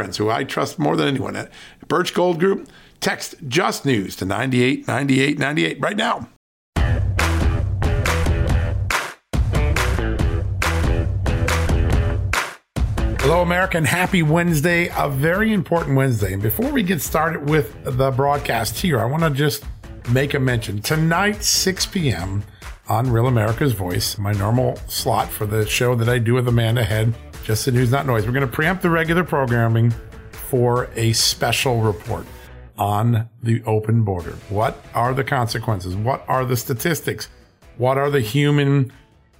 friends who I trust more than anyone at Birch Gold Group. Text Just News to 989898 right now. Hello, American. Happy Wednesday. A very important Wednesday. And before we get started with the broadcast here, I want to just make a mention. Tonight, 6 p.m. on Real America's Voice, my normal slot for the show that I do with Amanda Head just the news, not noise. We're going to preempt the regular programming for a special report on the open border. What are the consequences? What are the statistics? What are the human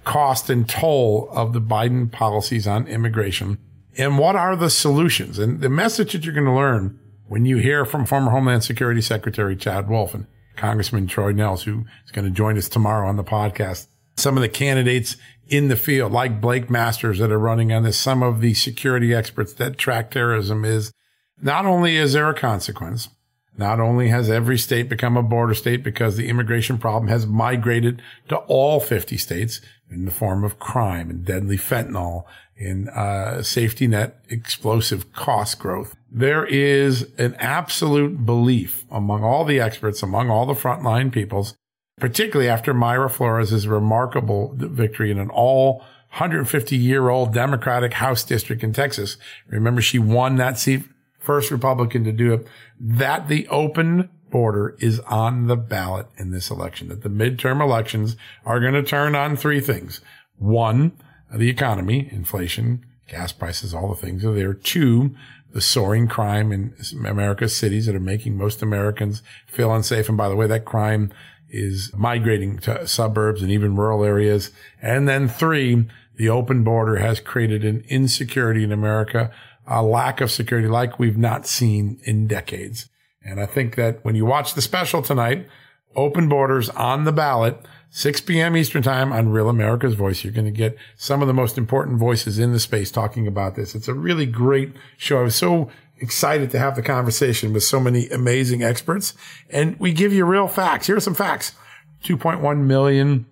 cost and toll of the Biden policies on immigration? And what are the solutions? And the message that you're going to learn when you hear from former Homeland Security Secretary Chad Wolf and Congressman Troy Nehls, who is going to join us tomorrow on the podcast, some of the candidates in the field, like Blake Masters that are running on this, some of the security experts that track terrorism is not only is there a consequence, not only has every state become a border state because the immigration problem has migrated to all 50 states in the form of crime and deadly fentanyl in uh, safety net explosive cost growth. There is an absolute belief among all the experts, among all the frontline peoples, particularly after Mayra Flores' remarkable victory in an all 150 year old Democratic House district in Texas. Remember, she won that seat, first Republican to do it. That the open border is on the ballot in this election, that the midterm elections are going to turn on three things. One, the economy, inflation, gas prices, all the things are there. Two, the soaring crime in America's cities that are making most Americans feel unsafe. And by the way, that crime is migrating to suburbs and even rural areas. And then three, the open border has created an insecurity in America, a lack of security like we've not seen in decades. And I think that when you watch the special tonight, open borders on the ballot, 6 p.m. Eastern time on Real America's Voice. You're going to get some of the most important voices in the space talking about this. It's a really great show. I was so excited to have the conversation with so many amazing experts. And we give you real facts. Here are some facts. 2.1 million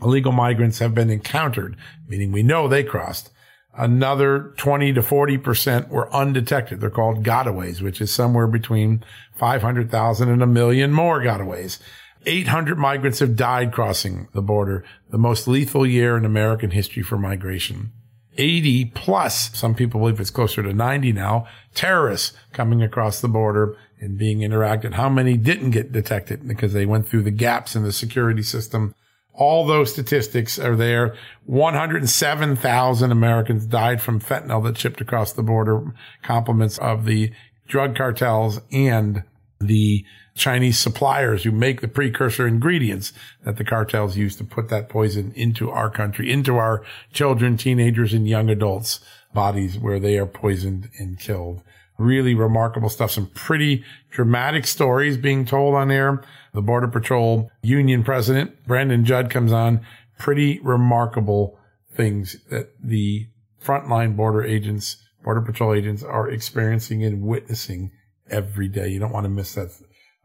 illegal migrants have been encountered, meaning we know they crossed. Another 20 to 40% were undetected. They're called gotaways, which is somewhere between 500,000 and a million more gotaways. 800 migrants have died crossing the border, the most lethal year in American history for migration. 80 plus, some people believe it's closer to 90 now, terrorists coming across the border and being interacted. How many didn't get detected because they went through the gaps in the security system? All those statistics are there. 107,000 Americans died from fentanyl that shipped across the border, compliments of the drug cartels and the Chinese suppliers who make the precursor ingredients that the cartels use to put that poison into our country, into our children, teenagers, and young adults' bodies where they are poisoned and killed. Really remarkable stuff. Some pretty dramatic stories being told on air. The Border Patrol Union President, Brandon Judd, comes on. Pretty remarkable things that the frontline border agents, Border Patrol agents are experiencing and witnessing every day. You don't want to miss that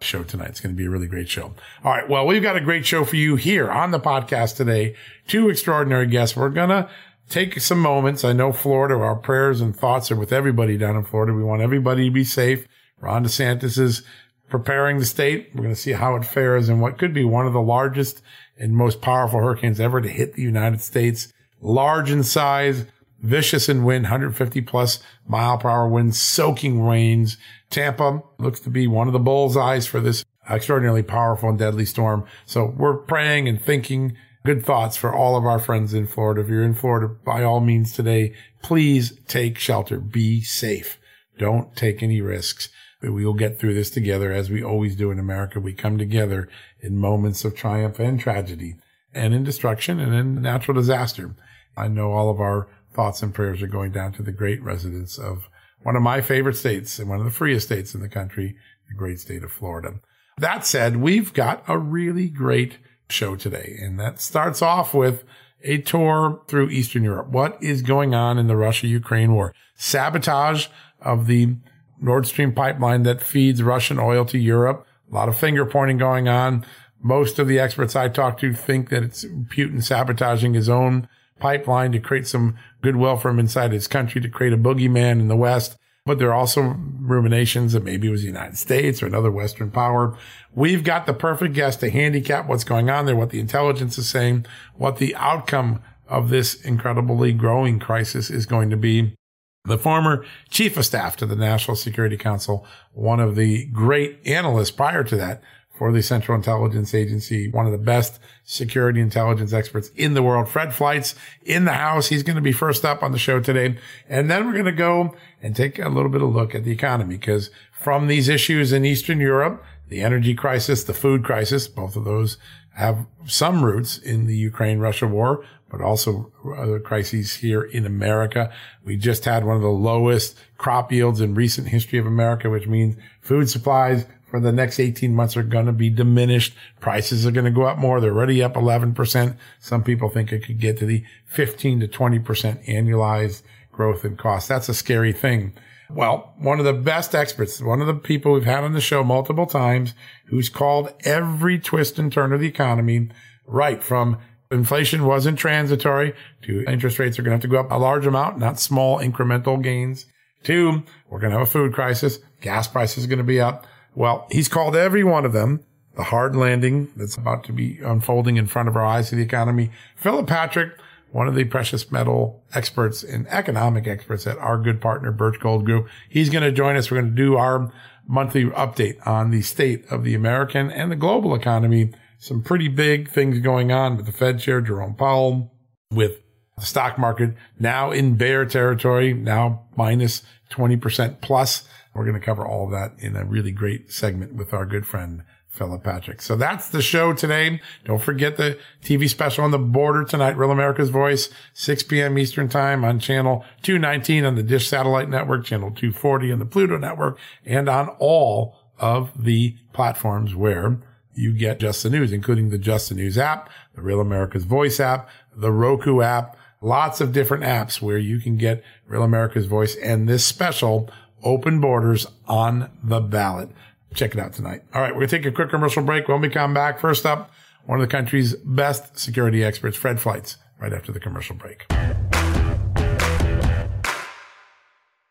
show tonight. It's going to be a really great show. All right. Well, we've got a great show for you here on the podcast today. Two extraordinary guests. We're going to take some moments. I know Florida, our prayers and thoughts are with everybody down in Florida. We want everybody to be safe. Ron DeSantis is preparing the state. We're going to see how it fares in what could be one of the largest and most powerful hurricanes ever to hit the United States. Large in size, vicious in wind, 150 plus mile per hour winds, soaking rains. Tampa looks to be one of the bullseyes for this extraordinarily powerful and deadly storm. So we're praying and thinking good thoughts for all of our friends in Florida. If you're in Florida, by all means today, please take shelter. Be safe. Don't take any risks. We will get through this together as we always do in America. We come together in moments of triumph and tragedy and in destruction and in natural disaster. I know all of our thoughts and prayers are going down to the great residents of one of my favorite states and one of the freest states in the country, the great state of Florida. That said, we've got a really great show today, and that starts off with a tour through Eastern Europe. What is going on in the Russia Ukraine war? Sabotage of the Nord Stream pipeline that feeds Russian oil to Europe. A lot of finger pointing going on. Most of the experts I talk to think that it's Putin sabotaging his own pipeline to create some goodwill from inside his country to create a boogeyman in the West. But there are also ruminations that maybe it was the United States or another Western power. We've got the perfect guest to handicap what's going on there, what the intelligence is saying, what the outcome of this incredibly growing crisis is going to be. The former chief of staff to the National Security Council, one of the great analysts prior to that for the Central Intelligence Agency, one of the best security intelligence experts in the world. Fred Fleitz in the house. He's going to be first up on the show today. And then we're going to go and take a little bit of look at the economy because from these issues in Eastern Europe, the energy crisis, the food crisis, both of those have some roots in the Ukraine Russia war, but also other crises here in America. We just had one of the lowest crop yields in recent history of America, which means food supplies for the next 18 months are going to be diminished. Prices are going to go up more. They're already up 11%. Some people think it could get to the 15 to 20% annualized growth in cost. That's a scary thing. Well, one of the best experts, one of the people we've had on the show multiple times, who's called every twist and turn of the economy, right from inflation wasn't transitory to interest rates are going to have to go up a large amount, not small incremental gains. Two, we're going to have a food crisis. Gas prices are going to be up. Well, he's called every one of them the hard landing that's about to be unfolding in front of our eyes of the economy. Philip Patrick, one of the precious metal experts and economic experts at our good partner, Birch Gold Group. He's going to join us. We're going to do our monthly update on the state of the American and the global economy. Some pretty big things going on with the Fed chair, Jerome Powell, with the stock market now in bear territory, now minus 20% plus. We're going to cover all of that in a really great segment with our good friend, Philip Patrick. So that's the show today. Don't forget the TV special on the border tonight, Real America's Voice, 6 p.m. Eastern time on channel 219 on the Dish Satellite Network, channel 240 on the Pluto Network, and on all of the platforms where you get Just the News, including the Just the News app, the Real America's Voice app, the Roku app, lots of different apps where you can get Real America's Voice and this special open borders on the ballot. Check it out tonight. All right, we're going to take a quick commercial break. When we come back, first up, one of the country's best security experts, Fred Fleitz, right after the commercial break.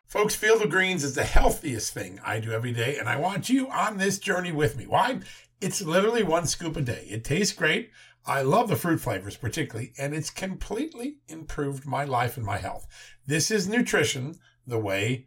Folks, Field of Greens is the healthiest thing I do every day, and I want you on this journey with me. Why? It's literally one scoop a day. It tastes great. I love the fruit flavors particularly, and it's completely improved my life and my health. This is nutrition the way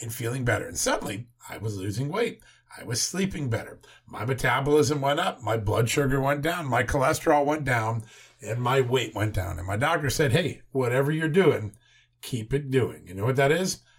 and feeling better. And suddenly I was losing weight. I was sleeping better. My metabolism went up. My blood sugar went down. My cholesterol went down and my weight went down. And my doctor said, Hey, whatever you're doing, keep it doing. You know what that is?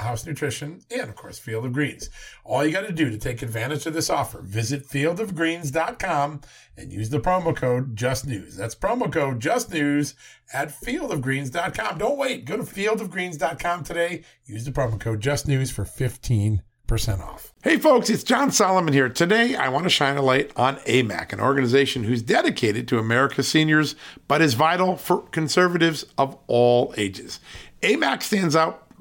House Nutrition, and of course, Field of Greens. All you got to do to take advantage of this offer, visit fieldofgreens.com and use the promo code JustNews. That's promo code JustNews at fieldofgreens.com. Don't wait. Go to fieldofgreens.com today. Use the promo code JustNews for 15 percent off. Hey folks, it's John Solomon here. Today I want to shine a light on AMAC, an organization who's dedicated to America's seniors, but is vital for conservatives of all ages. AMAC stands out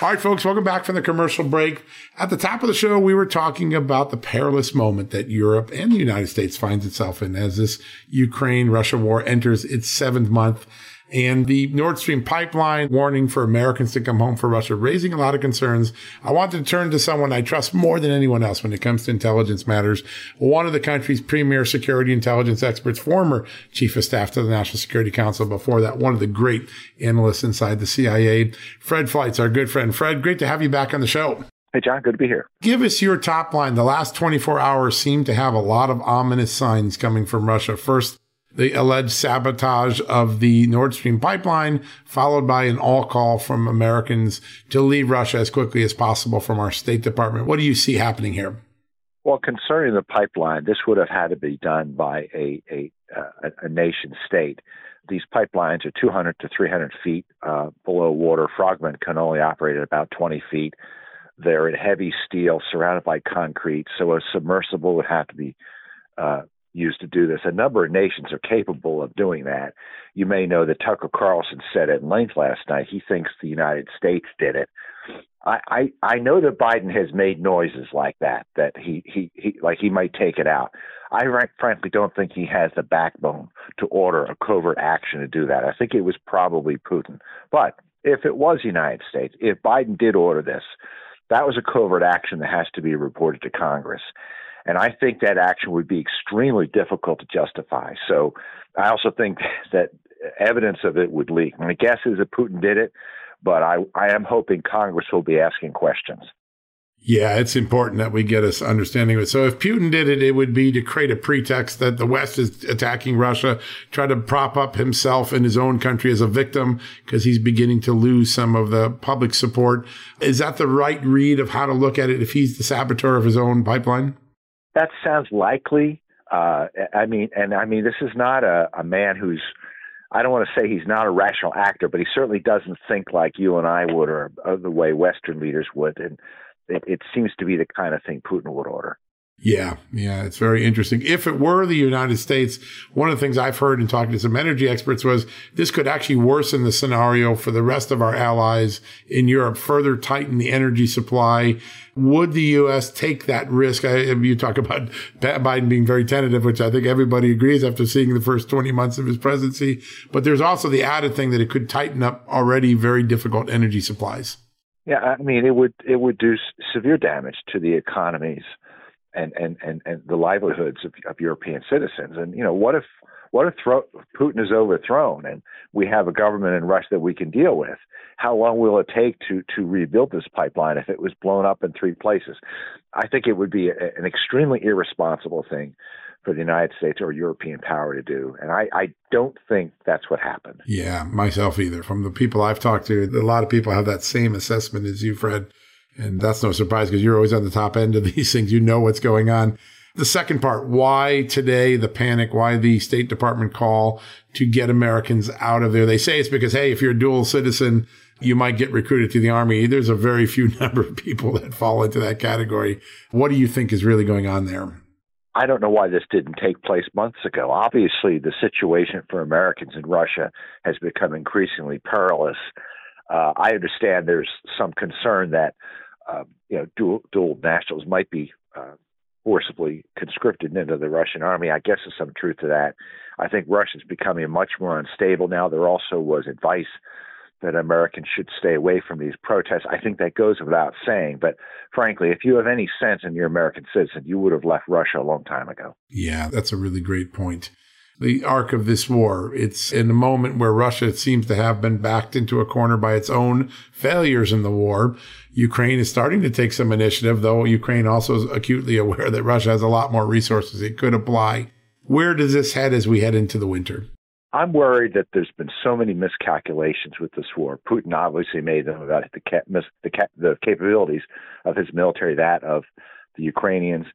All right, folks, welcome back from the commercial break. At the top of the show, we were talking about the perilous moment that Europe and the United States finds itself in as this Ukraine Russia war enters its seventh month and the Nord Stream pipeline warning for Americans to come home for Russia, raising a lot of concerns. I want to turn to someone I trust more than anyone else when it comes to intelligence matters. One of the country's premier security intelligence experts, former chief of staff to the National Security Council. Before that, one of the great analysts inside the CIA, Fred Fleitz, our good friend. Fred, great to have you back on the show. Hey, John, good to be here. Give us your top line. The last 24 hours seem to have a lot of ominous signs coming from Russia. First, the alleged sabotage of the Nord Stream pipeline, followed by an all call from Americans to leave Russia as quickly as possible from our State Department. What do you see happening here? Well, concerning the pipeline, this would have had to be done by a a, uh, a nation state. These pipelines are 200 to 300 feet uh, below water. Frogman can only operate at about 20 feet. They're in heavy steel, surrounded by concrete, so a submersible would have to be uh, used to do this. A number of nations are capable of doing that. You may know that Tucker Carlson said at length last night he thinks the United States did it. I, I I know that Biden has made noises like that that he he, he like he might take it out. I frankly don't think he has the backbone to order a covert action to do that. I think it was probably Putin. But if it was the United States, if Biden did order this, that was a covert action that has to be reported to Congress. And I think that action would be extremely difficult to justify. So I also think that evidence of it would leak. My guess is that Putin did it, but I, I am hoping Congress will be asking questions. Yeah, it's important that we get us understanding of it. So if Putin did it, it would be to create a pretext that the West is attacking Russia, try to prop up himself in his own country as a victim because he's beginning to lose some of the public support. Is that the right read of how to look at it if he's the saboteur of his own pipeline? That sounds likely. Uh, I mean, and I mean, this is not a, a man who's. I don't want to say he's not a rational actor, but he certainly doesn't think like you and I would, or, or the way Western leaders would. And it, it seems to be the kind of thing Putin would order. Yeah, yeah, it's very interesting. If it were the United States, one of the things I've heard in talking to some energy experts was this could actually worsen the scenario for the rest of our allies in Europe, further tighten the energy supply. Would the U.S. take that risk? I, you talk about Biden being very tentative, which I think everybody agrees after seeing the first 20 months of his presidency. But there's also the added thing that it could tighten up already very difficult energy supplies. Yeah, I mean, it would it would do severe damage to the economies and and and, and the livelihoods of, of European citizens. And you know, what if what if thro- Putin is overthrown and we have a government in Russia that we can deal with? How long will it take to to rebuild this pipeline if it was blown up in three places? I think it would be a, an extremely irresponsible thing for the United States or European power to do. And I, I don't think that's what happened. Yeah, myself either. From the people I've talked to, a lot of people have that same assessment as you, Fred. And that's no surprise because you're always on the top end of these things. You know what's going on. The second part, why today the panic? Why the State Department call to get Americans out of there? They say it's because, hey, if you're a dual citizen, you might get recruited to the army. There's a very few number of people that fall into that category. What do you think is really going on there? I don't know why this didn't take place months ago. Obviously, the situation for Americans in Russia has become increasingly perilous. Uh, I understand there's some concern that uh, you know dual, dual nationals might be uh, forcibly conscripted into the Russian army. I guess there's some truth to that. I think Russia's becoming much more unstable now. There also was advice that Americans should stay away from these protests. I think that goes without saying. But frankly, if you have any sense and you're an American citizen, you would have left Russia a long time ago. Yeah, that's a really great point. The arc of this war, it's in a moment where Russia seems to have been backed into a corner by its own failures in the war. Ukraine is starting to take some initiative, though Ukraine also is acutely aware that Russia has a lot more resources it could apply. Where does this head as we head into the winter? I'm worried that there's been so many miscalculations with this war. Putin obviously made them about the the, the capabilities of his military, that of the Ukrainians.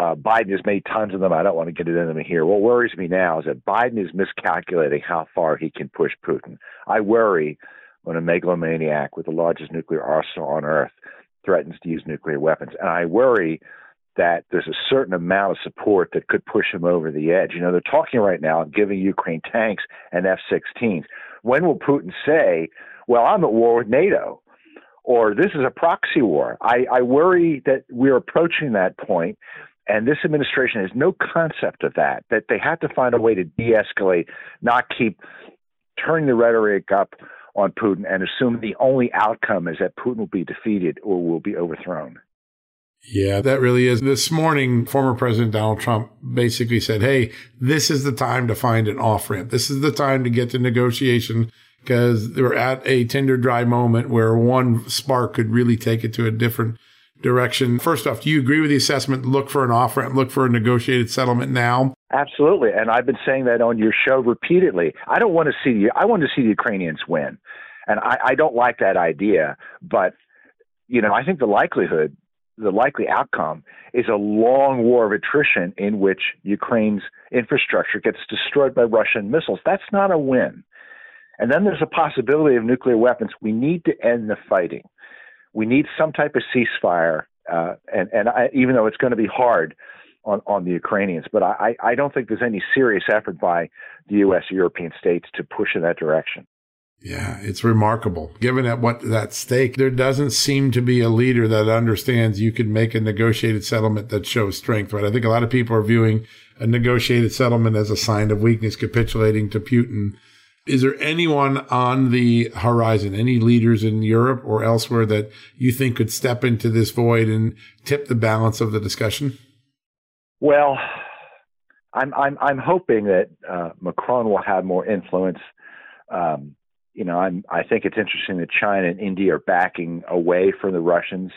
Uh, Biden has made tons of them. I don't want to get into them here. What worries me now is that Biden is miscalculating how far he can push Putin. I worry when a megalomaniac with the largest nuclear arsenal on earth threatens to use nuclear weapons, and I worry that there's a certain amount of support that could push him over the edge. You know, they're talking right now of giving Ukraine tanks and F 16s. When will Putin say, well, I'm at war with NATO? Or this is a proxy war. I, I worry that we're approaching that point, and this administration has no concept of that, that they have to find a way to de escalate, not keep turning the rhetoric up on Putin and assume the only outcome is that Putin will be defeated or will be overthrown. Yeah, that really is. This morning, former President Donald Trump basically said, Hey, this is the time to find an off ramp. This is the time to get to negotiation because we're at a tender dry moment where one spark could really take it to a different direction. First off, do you agree with the assessment? Look for an off ramp, look for a negotiated settlement now. Absolutely. And I've been saying that on your show repeatedly. I don't want to see the, I want to see the Ukrainians win. And I, I don't like that idea, but you know, I think the likelihood the likely outcome is a long war of attrition in which Ukraine's infrastructure gets destroyed by Russian missiles. That's not a win. And then there's a possibility of nuclear weapons. We need to end the fighting. We need some type of ceasefire. Uh, and and I, even though it's going to be hard on, on the Ukrainians, but I, I don't think there's any serious effort by the U.S. European states to push in that direction. Yeah, it's remarkable. Given at what that stake, there doesn't seem to be a leader that understands you can make a negotiated settlement that shows strength, right? I think a lot of people are viewing a negotiated settlement as a sign of weakness, capitulating to Putin. Is there anyone on the horizon, any leaders in Europe or elsewhere that you think could step into this void and tip the balance of the discussion? Well, I'm I'm I'm hoping that uh, Macron will have more influence. Um, you know, I'm, I think it's interesting that China and India are backing away from the Russians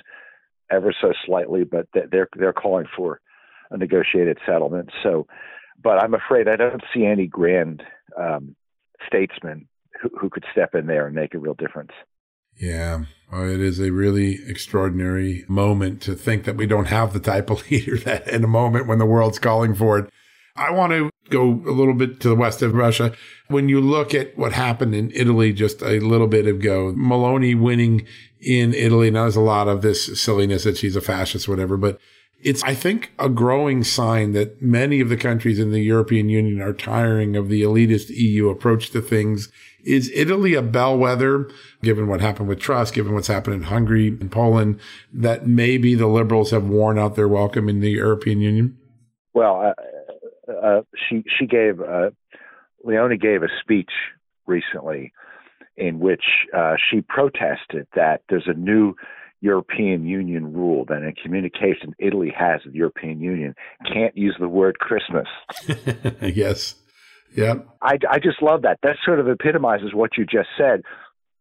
ever so slightly, but they're they're calling for a negotiated settlement. So, but I'm afraid I don't see any grand um, statesman who, who could step in there and make a real difference. Yeah, well, it is a really extraordinary moment to think that we don't have the type of leader that in a moment when the world's calling for it I want to go a little bit to the west of Russia. When you look at what happened in Italy just a little bit ago, Meloni winning in Italy. Now there's a lot of this silliness that she's a fascist, whatever, but it's, I think, a growing sign that many of the countries in the European Union are tiring of the elitist EU approach to things. Is Italy a bellwether, given what happened with Truss, given what's happened in Hungary and Poland, that maybe the liberals have worn out their welcome in the European Union? Well, uh, uh, she she gave uh, Leone gave a speech recently in which uh, she protested that there's a new European Union rule that in communication Italy has with the European Union can't use the word Christmas. yes. Yeah. I, I just love that. That sort of epitomizes what you just said.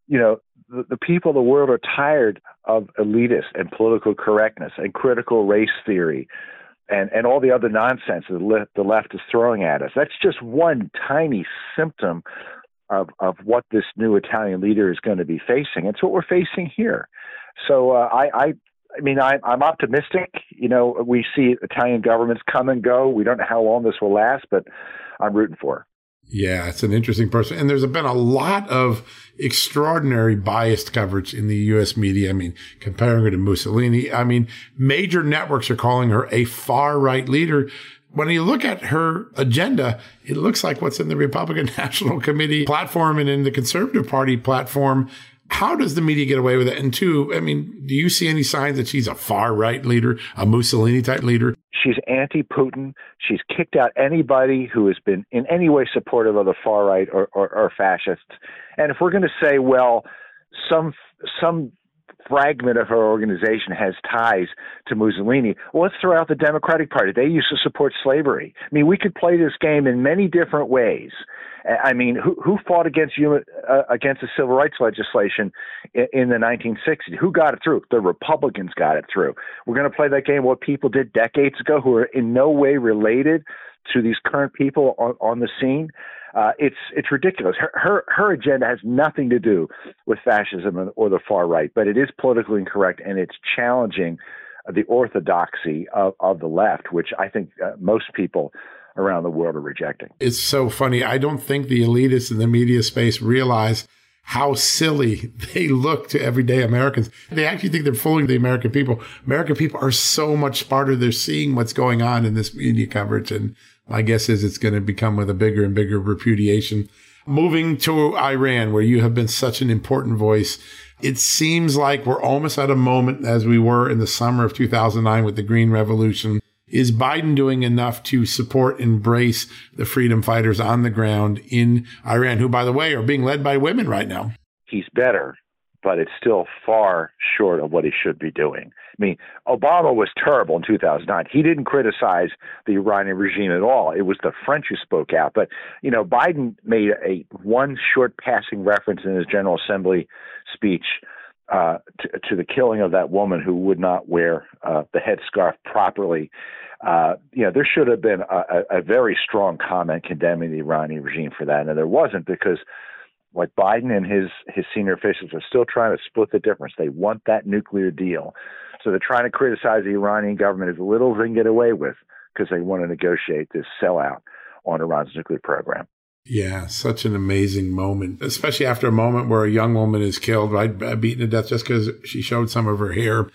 You know, the, the people of the world are tired of elitist and political correctness and critical race theory and and all the other nonsense that the left, the left is throwing at us. That's just one tiny symptom of of what this new Italian leader is going to be facing. It's what we're facing here. So uh, I. I I mean, I, I'm optimistic. You know, we see Italian governments come and go. We don't know how long this will last, but I'm rooting for. Yeah, it's an interesting person. And there's been a lot of extraordinary biased coverage in the U.S. media. I mean, comparing her to Mussolini. I mean, major networks are calling her a far right leader. When you look at her agenda, it looks like what's in the Republican National Committee platform and in the Conservative Party platform. How does the media get away with it? And two, I mean, do you see any signs that she's a far right leader, a Mussolini type leader? She's anti Putin. She's kicked out anybody who has been in any way supportive of the far right or, or, or fascists. And if we're going to say, well, some some fragment of her organization has ties to Mussolini. Well, let's throw out the Democratic Party. They used to support slavery. I mean, we could play this game in many different ways. I mean, who who fought against human uh, against the civil rights legislation in, in the 1960s? Who got it through? The Republicans got it through. We're going to play that game. What people did decades ago, who are in no way related to these current people on, on the scene. Uh, it's it's ridiculous. Her, her her agenda has nothing to do with fascism or the far right, but it is politically incorrect and it's challenging the orthodoxy of, of the left, which I think uh, most people around the world are rejecting. It's so funny. I don't think the elitists in the media space realize how silly they look to everyday Americans. They actually think they're fooling the American people. American people are so much smarter. They're seeing what's going on in this media coverage and my guess is it's going to become with a bigger and bigger repudiation. Moving to Iran, where you have been such an important voice, it seems like we're almost at a moment as we were in the summer of 2009 with the Green Revolution. Is Biden doing enough to support, and embrace the freedom fighters on the ground in Iran, who, by the way, are being led by women right now? He's better but it's still far short of what he should be doing. I mean, Obama was terrible in 2009. He didn't criticize the Iranian regime at all. It was the French who spoke out. But, you know, Biden made a one short passing reference in his General Assembly speech uh, to, to, the killing of that woman who would not wear uh, the headscarf properly. Uh, you know, there should have been a, a, very strong comment condemning the Iranian regime for that, and there wasn't because like Biden and his his senior officials are still trying to split the difference. They want that nuclear deal, so they're trying to criticize the Iranian government as little as they can get away with because they want to negotiate this sellout on Iran's nuclear program. Yeah, such an amazing moment, especially after a moment where a young woman is killed, right, beaten to death just because she showed some of her hair.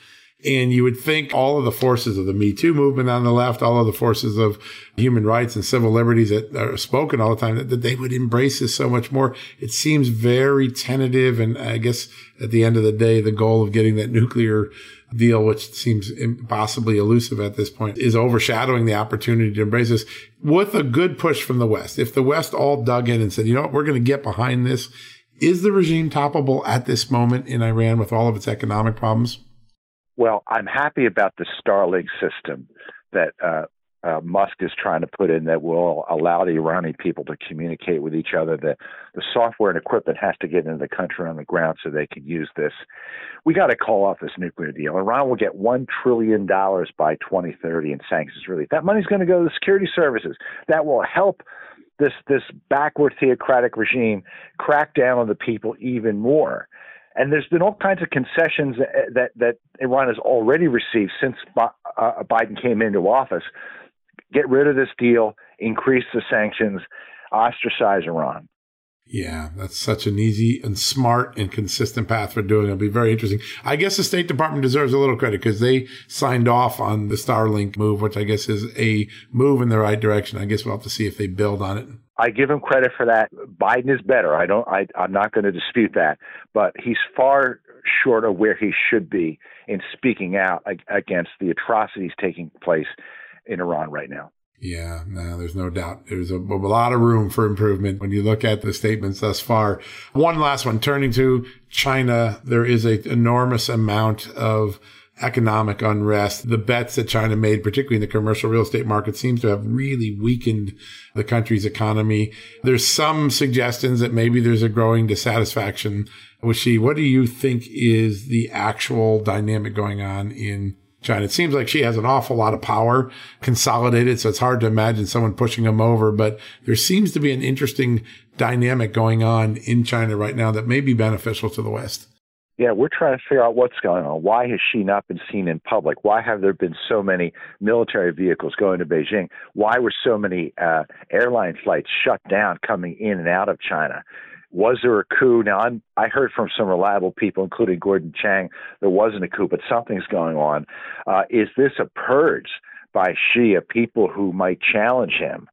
And you would think all of the forces of the Me Too movement on the left, all of the forces of human rights and civil liberties that are spoken all the time, that, that they would embrace this so much more. It seems very tentative. And I guess at the end of the day, the goal of getting that nuclear deal, which seems impossibly elusive at this point, is overshadowing the opportunity to embrace this with a good push from the West. If the West all dug in and said, you know what, we're going to get behind this, is the regime toppable at this moment in Iran with all of its economic problems? Well, I'm happy about the Starlink system that uh, uh, Musk is trying to put in that will allow the Iranian people to communicate with each other. The, the software and equipment has to get into the country on the ground so they can use this. We got to call off this nuclear deal. Iran will get $1 trillion by 2030 in sanctions relief. That money's going to go to the security services. That will help this, this backward theocratic regime crack down on the people even more. And there's been all kinds of concessions that that Iran has already received since uh, Biden came into office. Get rid of this deal, increase the sanctions, ostracize Iran. Yeah, that's such an easy and smart and consistent path for doing it. It'll be very interesting. I guess the State Department deserves a little credit because they signed off on the Starlink move, which I guess is a move in the right direction. I guess we'll have to see if they build on it. I give him credit for that. Biden is better. I don't. I, I'm not going to dispute that, but he's far short of where he should be in speaking out against the atrocities taking place in Iran right now. Yeah, no, there's no doubt. There's a, a, lot of room for improvement when you look at the statements thus far. One last one, turning to China, there is an enormous amount of economic unrest. The bets that China made, particularly in the commercial real estate market, seems to have really weakened the country's economy. There's some suggestions that maybe there's a growing dissatisfaction with Xi. What do you think is the actual dynamic going on in China. It seems like Xi has an awful lot of power consolidated, so it's hard to imagine someone pushing them over. But there seems to be an interesting dynamic going on in China right now that may be beneficial to the West. Yeah, we're trying to figure out what's going on. Why has Xi not been seen in public? Why have there been so many military vehicles going to Beijing? Why were so many uh, airline flights shut down coming in and out of China? Was there a coup? Now, I'm, I heard from some reliable people, including Gordon Chang, there wasn't a coup, but something's going on. Uh, is this a purge by Xi of people who might challenge him?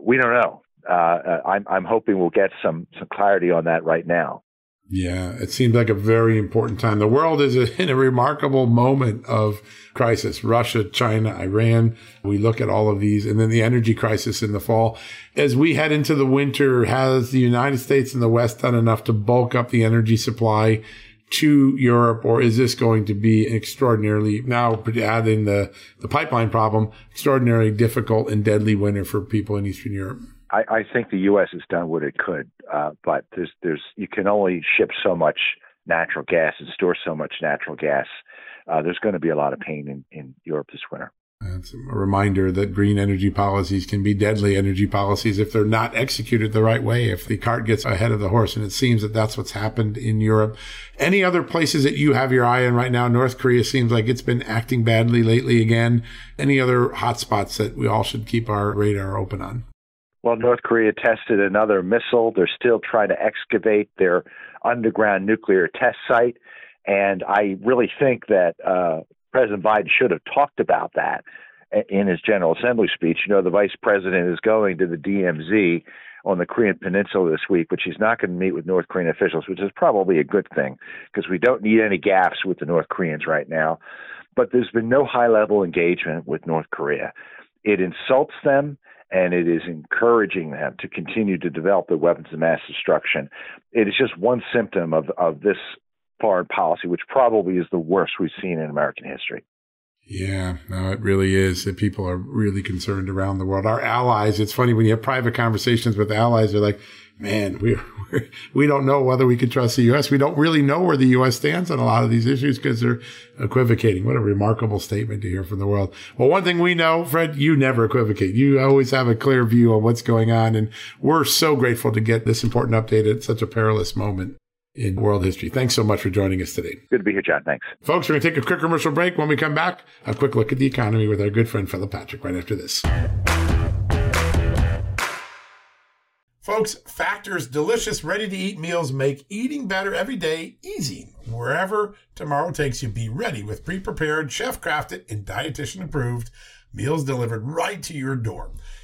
We don't know. Uh, uh I'm, I'm hoping we'll get some, some clarity on that right now. Yeah, it seems like a very important time. The world is in a remarkable moment of crisis. Russia, China, Iran. We look at all of these and then the energy crisis in the fall. As we head into the winter, has the United States and the West done enough to bulk up the energy supply to Europe, or is this going to be extraordinarily, now adding the, the pipeline problem, extraordinarily difficult and deadly winter for people in Eastern Europe? I, I think the U.S. has done what it could, uh, but there's there's you can only ship so much natural gas and store so much natural gas. Uh, there's going to be a lot of pain in, in Europe this winter. It's a reminder that green energy policies can be deadly energy policies if they're not executed the right way, if the cart gets ahead of the horse. And it seems that that's what's happened in Europe. Any other places that you have your eye on right now? North Korea seems like it's been acting badly lately again. Any other hotspots that we all should keep our radar open on? Well, North Korea tested another missile. They're still trying to excavate their underground nuclear test site. And I really think that uh, President Biden should have talked about that in his General Assembly speech. You know, the vice president is going to the DMZ on the Korean Peninsula this week, but she's not going to meet with North Korean officials, which is probably a good thing because we don't need any gaffes with the North Koreans right now. But there's been no high level engagement with North Korea. It insults them and it is encouraging them to continue to develop their weapons of mass destruction. It is just one symptom of, of this foreign policy, which probably is the worst we've seen in American history. Yeah, no, it really is. That people are really concerned around the world. Our allies, it's funny when you have private conversations with allies, they're like, man, we we don't know whether we can trust the U.S. We don't really know where the U.S. stands on a lot of these issues because they're equivocating. What a remarkable statement to hear from the world. Well, one thing we know, Fred, you never equivocate. You always have a clear view of what's going on, and we're so grateful to get this important update at such a perilous moment in world history. Thanks so much for joining us today. Good to be here, John. Thanks. Folks, we're going to take a quick commercial break. When we come back, a quick look at the economy with our good friend Philip Patrick right after this. Folks, Factor's delicious, ready to eat meals make eating better every day easy. Wherever tomorrow takes you, be ready with pre prepared, chef crafted, and dietitian approved meals delivered right to your door.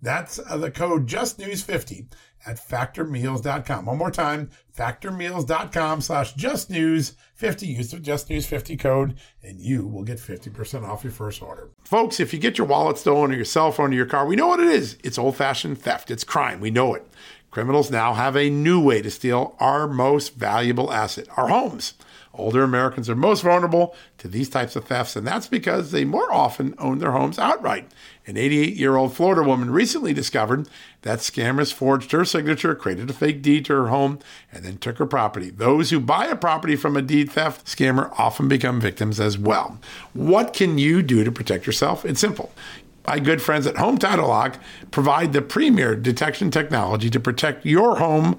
That's uh, the code justnews50 at factormeals.com. One more time, factormeals.com slash justnews50. Use the justnews50 code and you will get 50% off your first order. Folks, if you get your wallet stolen or your cell phone or your car, we know what it is. It's old fashioned theft. It's crime. We know it. Criminals now have a new way to steal our most valuable asset, our homes. Older Americans are most vulnerable to these types of thefts, and that's because they more often own their homes outright. An 88 year old Florida woman recently discovered that scammers forged her signature, created a fake deed to her home, and then took her property. Those who buy a property from a deed theft scammer often become victims as well. What can you do to protect yourself? It's simple my good friends at Home Title Lock provide the premier detection technology to protect your home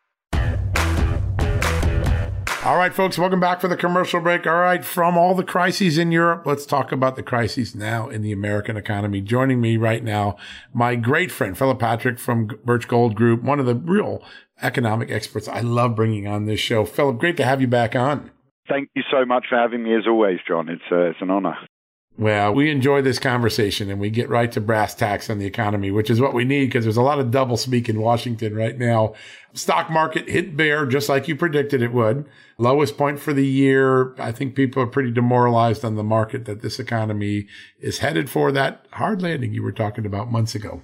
All right, folks, welcome back for the commercial break. All right, from all the crises in Europe, let's talk about the crises now in the American economy. Joining me right now, my great friend, Philip Patrick from Birch Gold Group, one of the real economic experts I love bringing on this show. Philip, great to have you back on. Thank you so much for having me as always, John. It's, uh, it's an honor. Well, we enjoy this conversation and we get right to brass tacks on the economy, which is what we need because there's a lot of double speak in Washington right now. Stock market hit bear just like you predicted it would. Lowest point for the year. I think people are pretty demoralized on the market that this economy is headed for that hard landing you were talking about months ago.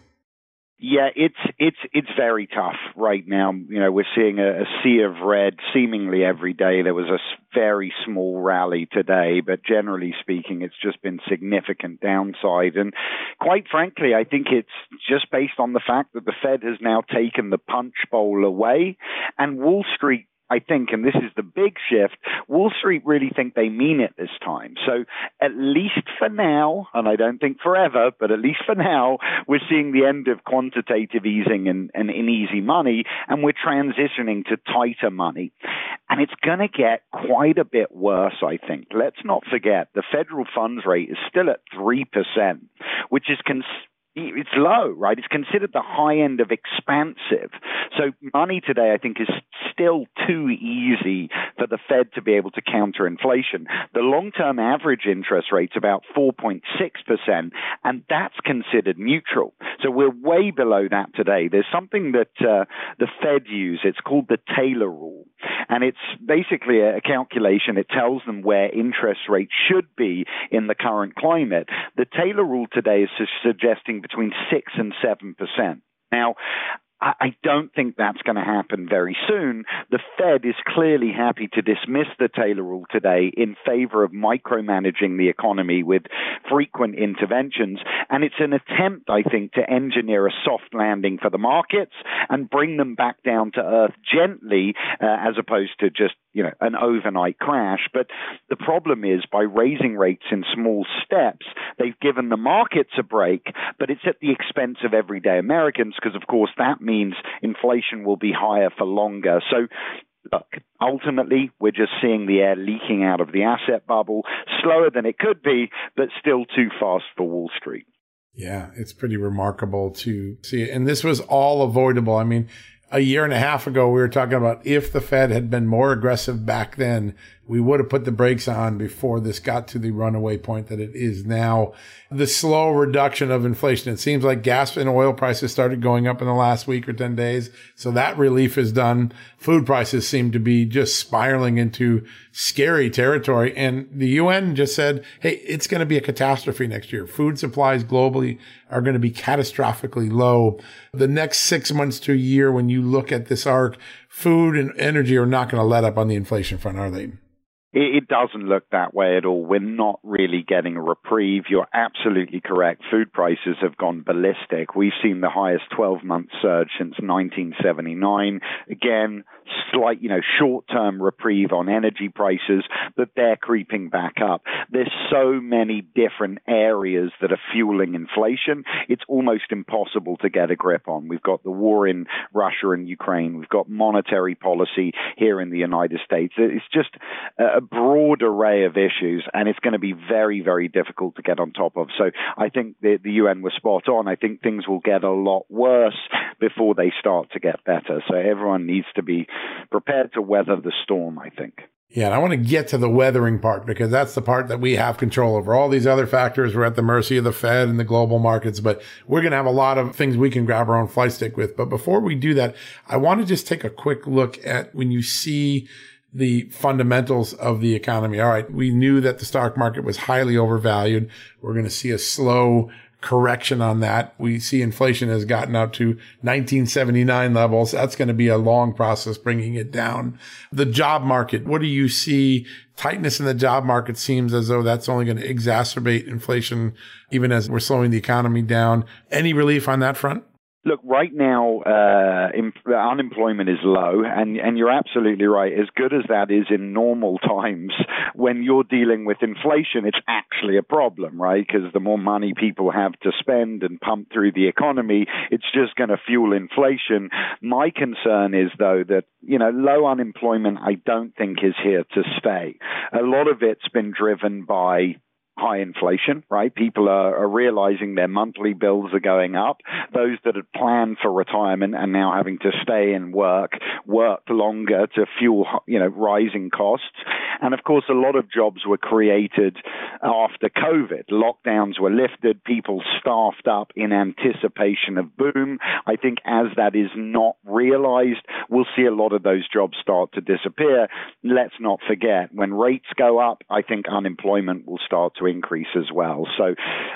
Yeah, it's it's it's very tough right now. You know, we're seeing a, a, sea of red seemingly every day. There was a very small rally today, but generally speaking, it's just been significant downside. And quite frankly, I think it's just based on the fact that the Fed has now taken the punch bowl away, and Wall Street I think, and this is the big shift, Wall Street really think they mean it this time. So at least for now, and I don't think forever, but at least for now, we're seeing the end of quantitative easing and, and in easy money, and we're transitioning to tighter money. And it's going to get quite a bit worse, I think. Let's not forget the federal funds rate is still at 3%, which is cons- it's low, right? It's considered the high end of expansive. So money today, I think, is still too easy for the Fed to be able to counter inflation. The long-term average interest rate's about 4.6%, and that's considered neutral. So we're way below that today. There's something that uh, the Fed use. It's called the Taylor rule, and it's basically a calculation. It tells them where interest rates should be in the current climate. The Taylor rule today is suggesting between 6 and 7%. Now, I don't think that's going to happen very soon. The Fed is clearly happy to dismiss the Taylor rule today in favor of micromanaging the economy with frequent interventions. And it's an attempt, I think, to engineer a soft landing for the markets and bring them back down to earth gently uh, as opposed to just, you know, an overnight crash. But the problem is by raising rates in small steps, they've given the markets a break, but it's at the expense of everyday Americans because, of course, that means inflation will be higher for longer. So look, ultimately, we're just seeing the air leaking out of the asset bubble, slower than it could be, but still too fast for Wall Street. Yeah, it's pretty remarkable to see it. And this was all avoidable. I mean, a year and a half ago, we were talking about if the Fed had been more aggressive back then, we would have put the brakes on before this got to the runaway point that it is now. The slow reduction of inflation. It seems like gas and oil prices started going up in the last week or 10 days. So that relief is done. Food prices seem to be just spiraling into scary territory. And the UN just said, Hey, it's going to be a catastrophe next year. Food supplies globally are going to be catastrophically low. The next six months to a year, when you look at this arc, food and energy are not going to let up on the inflation front, are they? It doesn't look that way at all. We're not really getting a reprieve. You're absolutely correct. Food prices have gone ballistic. We've seen the highest 12 month surge since 1979. Again, slight, you know, short term reprieve on energy prices, but they're creeping back up. There's so many different areas that are fueling inflation. It's almost impossible to get a grip on. We've got the war in Russia and Ukraine. We've got monetary policy here in the United States. It's just a broad array of issues, and it's going to be very, very difficult to get on top of. So I think the, the UN was spot on. I think things will get a lot worse before they start to get better. So everyone needs to be prepared to weather the storm, I think. Yeah, and I want to get to the weathering part because that's the part that we have control over. All these other factors, we're at the mercy of the Fed and the global markets, but we're going to have a lot of things we can grab our own fly stick with. But before we do that, I want to just take a quick look at when you see the fundamentals of the economy. All right. We knew that the stock market was highly overvalued. We're going to see a slow correction on that. We see inflation has gotten up to 1979 levels. That's going to be a long process bringing it down. The job market. What do you see? Tightness in the job market seems as though that's only going to exacerbate inflation, even as we're slowing the economy down. Any relief on that front? Look, right now, uh, unemployment is low, and, and you're absolutely right. As good as that is in normal times, when you're dealing with inflation, it's actually a problem, right? Because the more money people have to spend and pump through the economy, it's just going to fuel inflation. My concern is, though, that, you know, low unemployment, I don't think is here to stay. A lot of it's been driven by high inflation, right? People are, are, realizing their monthly bills are going up. Those that had planned for retirement are now having to stay and work, work longer to fuel, you know, rising costs. And of course, a lot of jobs were created after COVID. Lockdowns were lifted, people staffed up in anticipation of boom. I think as that is not realized, we'll see a lot of those jobs start to disappear. Let's not forget, when rates go up, I think unemployment will start to increase as well. So,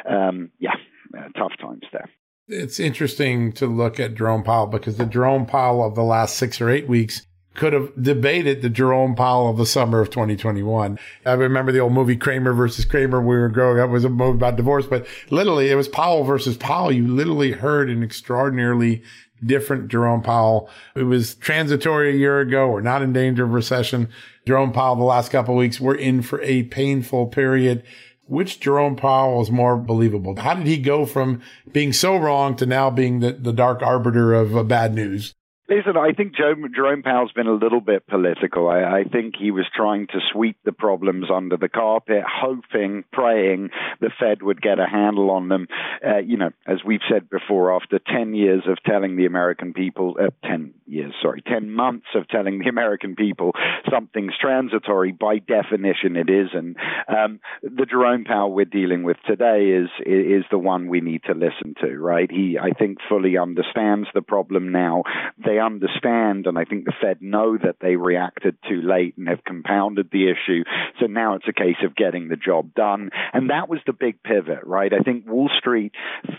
um, yeah, uh, tough times there. It's interesting to look at Jerome Powell because the Jerome Powell of the last six or eight weeks could have debated the Jerome Powell of the summer of 2021. I remember the old movie Kramer versus Kramer. We were growing up it was a movie about divorce, but literally it was Powell versus Powell. You literally heard an extraordinarily different Jerome Powell. It was transitory a year ago. We're not in danger of recession. Jerome Powell the last couple weeks, we're in for a painful period. Which Jerome Powell is more believable? How did he go from being so wrong to now being the, the dark arbiter of uh, bad news? Listen, I think Joe, Jerome Powell's been a little bit political. I, I, think he was trying to sweep the problems under the carpet, hoping, praying the Fed would get a handle on them. Uh, you know, as we've said before, after 10 years of telling the American people, uh, 10 years, sorry, 10 months of telling the American people something's transitory, by definition it isn't. Um, the Jerome Powell we're dealing with today is, is the one we need to listen to, right? He, I think, fully understands the problem now. They understand, and I think the Fed know that they reacted too late and have compounded the issue. So now it's a case of getting the job done. And that was the big pivot, right? I think Wall Street,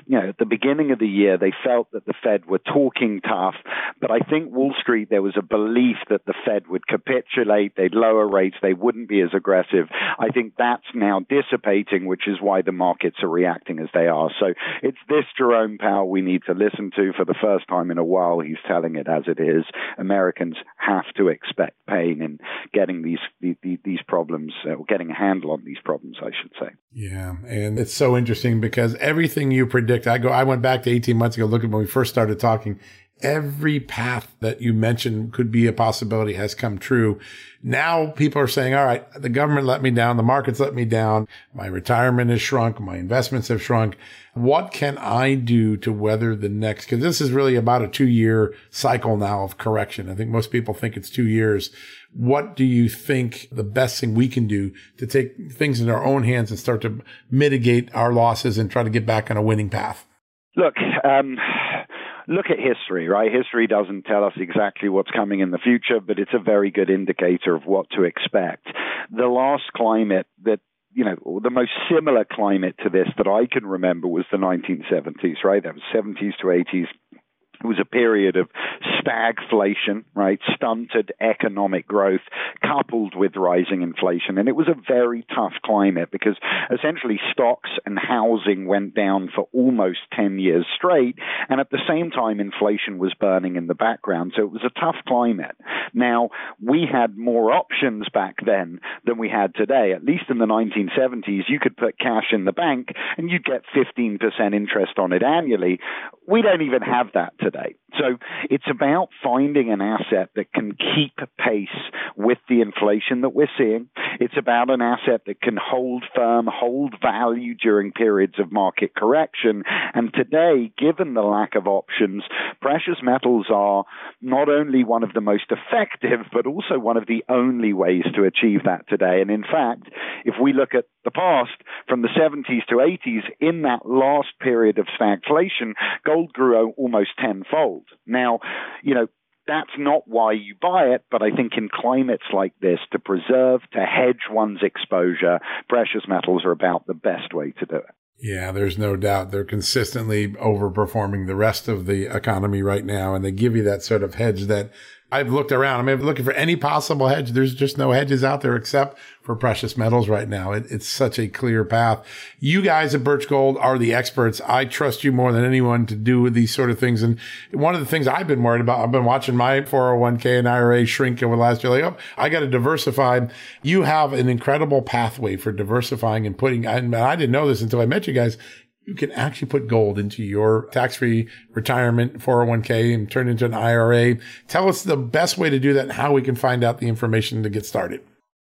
you know, at the beginning of the year, they felt that the Fed were talking tough, but I think Wall Street, there was a belief that the Fed would capitulate, they'd lower rates, they wouldn't be as aggressive. I think that's now dissipating, which is why the markets are reacting as they are. So it's this Jerome Powell we need to listen to for the first time in a while. He's telling it as it is, Americans have to expect pain in getting these these, these problems, uh, or getting a handle on these problems, I should say. Yeah, and it's so interesting because everything you predict, I go, I went back to 18 months ago, looking when we first started talking. Every path that you mentioned could be a possibility has come true. Now people are saying, all right, the government let me down. The markets let me down. My retirement has shrunk. My investments have shrunk. What can I do to weather the next? Cause this is really about a two year cycle now of correction. I think most people think it's two years. What do you think the best thing we can do to take things in our own hands and start to mitigate our losses and try to get back on a winning path? Look, um, look at history, right? History doesn't tell us exactly what's coming in the future, but it's a very good indicator of what to expect. The last climate that you know, the most similar climate to this that I can remember was the 1970s, right? That was 70s to 80s it was a period of stagflation, right? Stunted economic growth coupled with rising inflation. And it was a very tough climate because essentially stocks and housing went down for almost 10 years straight. And at the same time, inflation was burning in the background. So it was a tough climate. Now, we had more options back then than we had today. At least in the 1970s, you could put cash in the bank and you'd get 15% interest on it annually. We don't even have that today So it's about finding an asset that can keep pace with the inflation that we're seeing. It's about an asset that can hold firm, hold value during periods of market correction. And today, given the lack of options, precious metals are not only one of the most effective, but also one of the only ways to achieve that today. And in fact, if we look at the past, from the 70s to 80s, in that last period of stagflation, gold grew almost tenfold. Now, you know, that's not why you buy it, but I think in climates like this, to preserve, to hedge one's exposure, precious metals are about the best way to do it. Yeah, there's no doubt they're consistently overperforming the rest of the economy right now. And they give you that sort of hedge that I've looked around. I mean, I'm looking for any possible hedge. There's just no hedges out there except for precious metals right now. It, it's such a clear path. You guys at Birch Gold are the experts. I trust you more than anyone to do these sort of things. And one of the things I've been worried about, I've been watching my 401k and IRA shrink over the last year. Like, oh, I got to diversify. You have an incredible pathway for diversifying and putting, and I didn't know this until I met you guys you can actually put gold into your tax-free retirement 401k and turn it into an IRA. Tell us the best way to do that and how we can find out the information to get started.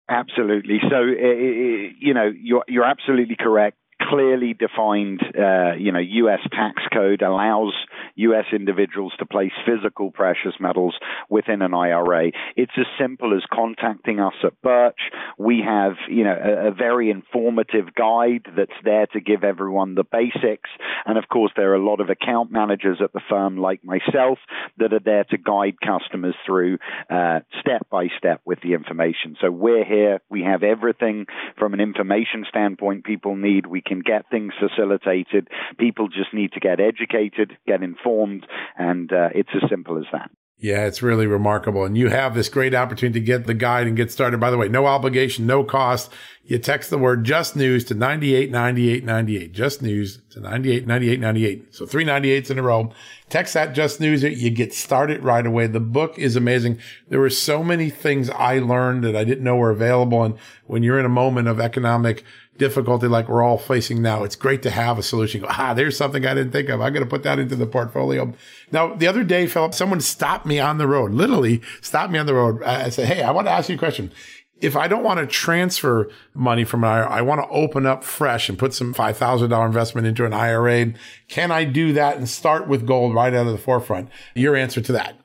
Absolutely. So, eh, eh, eh, you know, you're, you're absolutely correct clearly defined, uh, you know, U.S. tax code allows U.S. individuals to place physical precious metals within an IRA. It's as simple as contacting us at Birch. We have, you know, a, a very informative guide that's there to give everyone the basics. And of course, there are a lot of account managers at the firm like myself that are there to guide customers through uh, step by step with the information. So we're here. We have everything from an information standpoint people need. We can get things facilitated. People just need to get educated, get informed, and uh, it's as simple as that. Yeah, it's really remarkable. And you have this great opportunity to get the guide and get started. By the way, no obligation, no cost. You text the word just news to 989898. Just news to 989898. So three 98s in a row. Text that just news. You get started right away. The book is amazing. There were so many things I learned that I didn't know were available. And when you're in a moment of economic difficulty like we're all facing now, it's great to have a solution. Ah, there's something I didn't think of. I'm going to put that into the portfolio. Now, the other day, Philip, someone stopped me on the road, literally stopped me on the road. I said, Hey, I want to ask you a question. If I don't want to transfer money from an IRA, I want to open up fresh and put some $5,000 investment into an IRA. Can I do that and start with gold right out of the forefront? Your answer to that.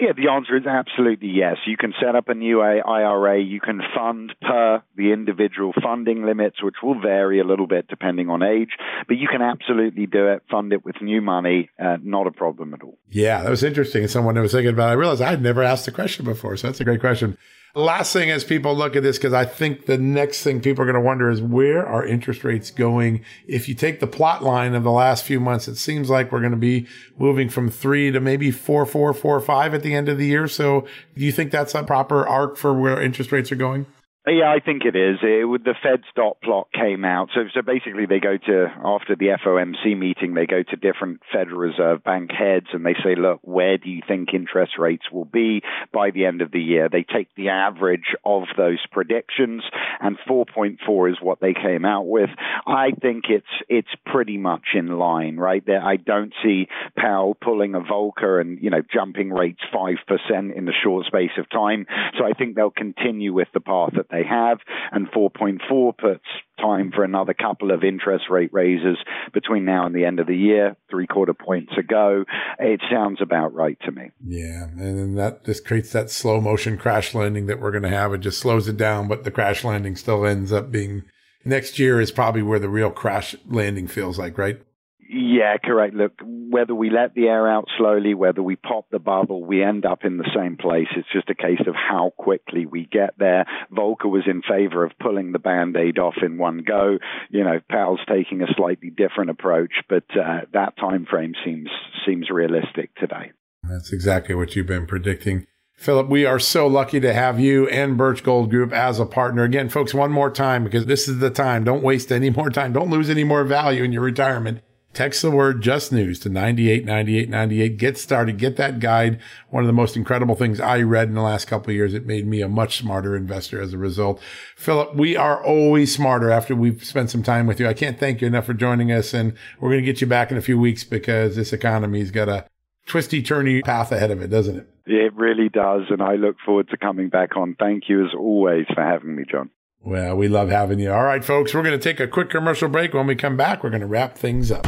Yeah, the answer is absolutely yes. You can set up a new IRA. You can fund per the individual funding limits, which will vary a little bit depending on age, but you can absolutely do it, fund it with new money, uh, not a problem at all. Yeah, that was interesting. Someone was thinking about it. I realized I had never asked the question before, so that's a great question. Last thing as people look at this, because I think the next thing people are going to wonder is where are interest rates going? If you take the plot line of the last few months, it seems like we're going to be moving from three to maybe four, four, four, five at the end of the year. So do you think that's a proper arc for where interest rates are going? Yeah, I think it is. It, the Fed's dot plot came out. So, so basically, they go to, after the FOMC meeting, they go to different Federal Reserve Bank heads and they say, look, where do you think interest rates will be by the end of the year? They take the average of those predictions, and 4.4 is what they came out with. I think it's it's pretty much in line, right? There, I don't see Powell pulling a Volcker and you know jumping rates five percent in the short space of time. So I think they'll continue with the path that they have, and 4.4 puts time for another couple of interest rate raises between now and the end of the year, three quarter points ago. It sounds about right to me. Yeah. And that just creates that slow motion crash landing that we're going to have. It just slows it down, but the crash landing still ends up being next year is probably where the real crash landing feels like, right? Yeah, correct. Look, whether we let the air out slowly, whether we pop the bubble, we end up in the same place. It's just a case of how quickly we get there. Volcker was in favor of pulling the band aid off in one go. You know, Powell's taking a slightly different approach, but uh, that time frame seems seems realistic today. That's exactly what you've been predicting. Philip, we are so lucky to have you and Birch Gold Group as a partner. Again, folks, one more time, because this is the time. Don't waste any more time. Don't lose any more value in your retirement. Text the word just news to 989898. Get started. Get that guide. One of the most incredible things I read in the last couple of years. It made me a much smarter investor as a result. Philip, we are always smarter after we've spent some time with you. I can't thank you enough for joining us. And we're going to get you back in a few weeks because this economy's got a twisty, turny path ahead of it, doesn't it? It really does. And I look forward to coming back on. Thank you as always for having me, John. Well, we love having you. All right, folks, we're going to take a quick commercial break. When we come back, we're going to wrap things up.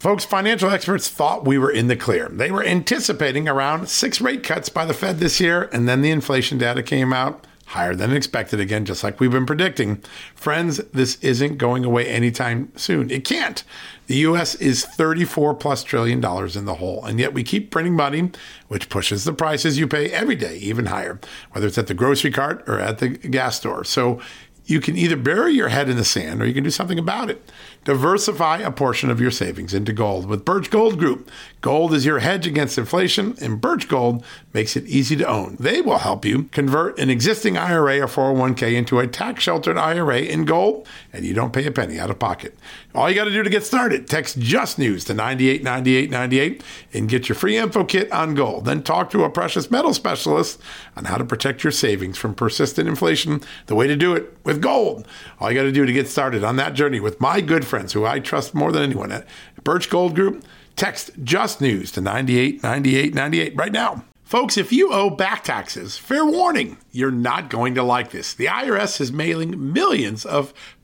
Folks, financial experts thought we were in the clear. They were anticipating around six rate cuts by the Fed this year, and then the inflation data came out higher than expected again, just like we've been predicting. Friends, this isn't going away anytime soon. It can't. The US is 34 plus trillion dollars in the hole, and yet we keep printing money, which pushes the prices you pay every day even higher, whether it's at the grocery cart or at the gas store. So you can either bury your head in the sand or you can do something about it. Diversify a portion of your savings into gold with Birch Gold Group. Gold is your hedge against inflation, and Birch Gold makes it easy to own. They will help you convert an existing IRA or 401k into a tax sheltered IRA in gold, and you don't pay a penny out of pocket. All you got to do to get started, text Just News to 989898 and get your free info kit on gold. Then talk to a precious metal specialist on how to protect your savings from persistent inflation. The way to do it with gold. All you got to do to get started on that journey with my good friends who I trust more than anyone at Birch Gold Group. Text Just News to 989898 right now. Folks, if you owe back taxes, fair warning, you're not going to like this. The IRS is mailing millions of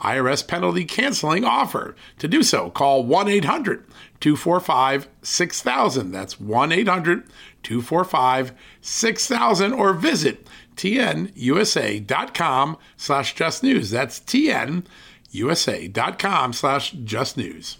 IRS penalty canceling offer. To do so, call 1 800 245 6000. That's 1 800 245 6000 or visit tnusa.com slash just news. That's tnusa.com slash just news.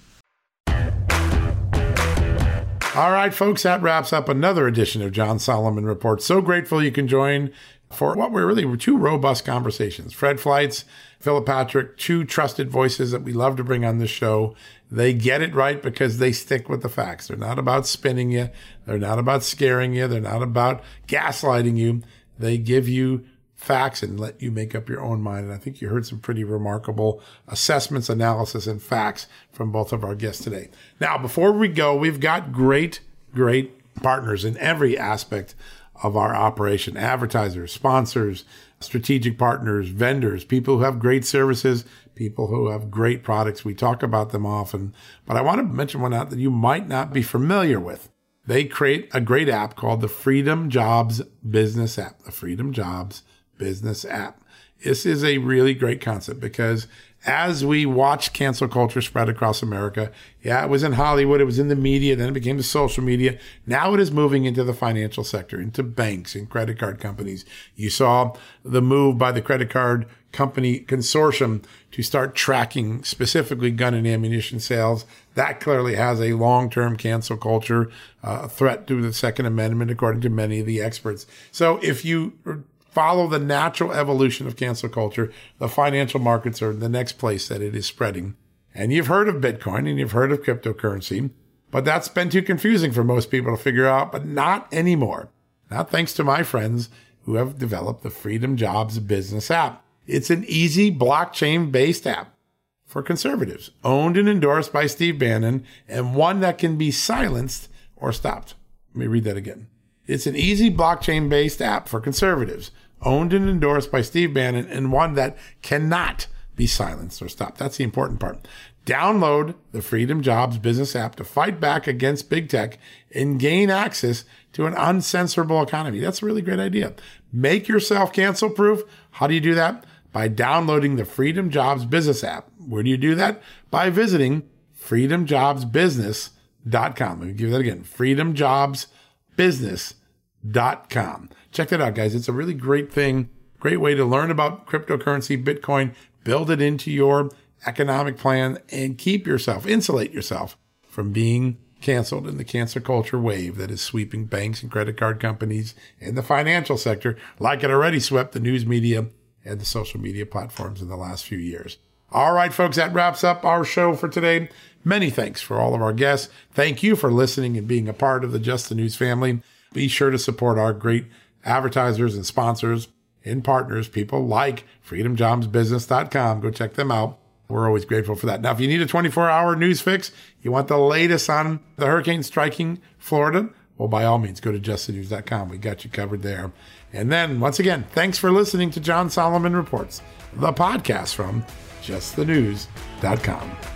All right, folks, that wraps up another edition of John Solomon Report. So grateful you can join for what were really two robust conversations. Fred Philip Patrick, two trusted voices that we love to bring on the show. They get it right because they stick with the facts. They're not about spinning you. They're not about scaring you. They're not about gaslighting you. They give you facts and let you make up your own mind. And I think you heard some pretty remarkable assessments, analysis, and facts from both of our guests today. Now, before we go, we've got great, great partners in every aspect of our operation advertisers, sponsors, strategic partners, vendors, people who have great services, people who have great products. We talk about them often, but I want to mention one out that you might not be familiar with. They create a great app called the Freedom Jobs Business App, the Freedom Jobs Business App. This is a really great concept because as we watch cancel culture spread across America, yeah, it was in Hollywood, it was in the media, then it became the social media. Now it is moving into the financial sector, into banks and credit card companies. You saw the move by the credit card company consortium to start tracking specifically gun and ammunition sales. That clearly has a long-term cancel culture uh, threat to the Second Amendment, according to many of the experts. So if you follow the natural evolution of cancel culture, the financial markets are the next place that it is spreading. And you've heard of Bitcoin and you've heard of cryptocurrency, but that's been too confusing for most people to figure out, but not anymore. Not thanks to my friends who have developed the Freedom Jobs business app. It's an easy blockchain based app for conservatives, owned and endorsed by Steve Bannon, and one that can be silenced or stopped. Let me read that again. It's an easy blockchain based app for conservatives, owned and endorsed by Steve Bannon, and one that cannot be silenced or stopped. That's the important part. Download the Freedom Jobs business app to fight back against big tech and gain access to an uncensorable economy. That's a really great idea. Make yourself cancel proof. How do you do that? By downloading the Freedom Jobs business app. Where do you do that? By visiting freedomjobsbusiness.com. Let me give that again. freedomjobsbusiness.com. Check that out, guys. It's a really great thing. Great way to learn about cryptocurrency, Bitcoin, build it into your economic plan and keep yourself, insulate yourself from being canceled in the cancer culture wave that is sweeping banks and credit card companies and the financial sector like it already swept the news media and the social media platforms in the last few years. All right, folks, that wraps up our show for today. Many thanks for all of our guests. Thank you for listening and being a part of the Just the News family. Be sure to support our great advertisers and sponsors and partners, people like freedomjobsbusiness.com. Go check them out. We're always grateful for that. Now, if you need a 24 hour news fix, you want the latest on the hurricane striking Florida, well, by all means, go to justthenews.com. We got you covered there. And then, once again, thanks for listening to John Solomon Reports, the podcast from justthenews.com.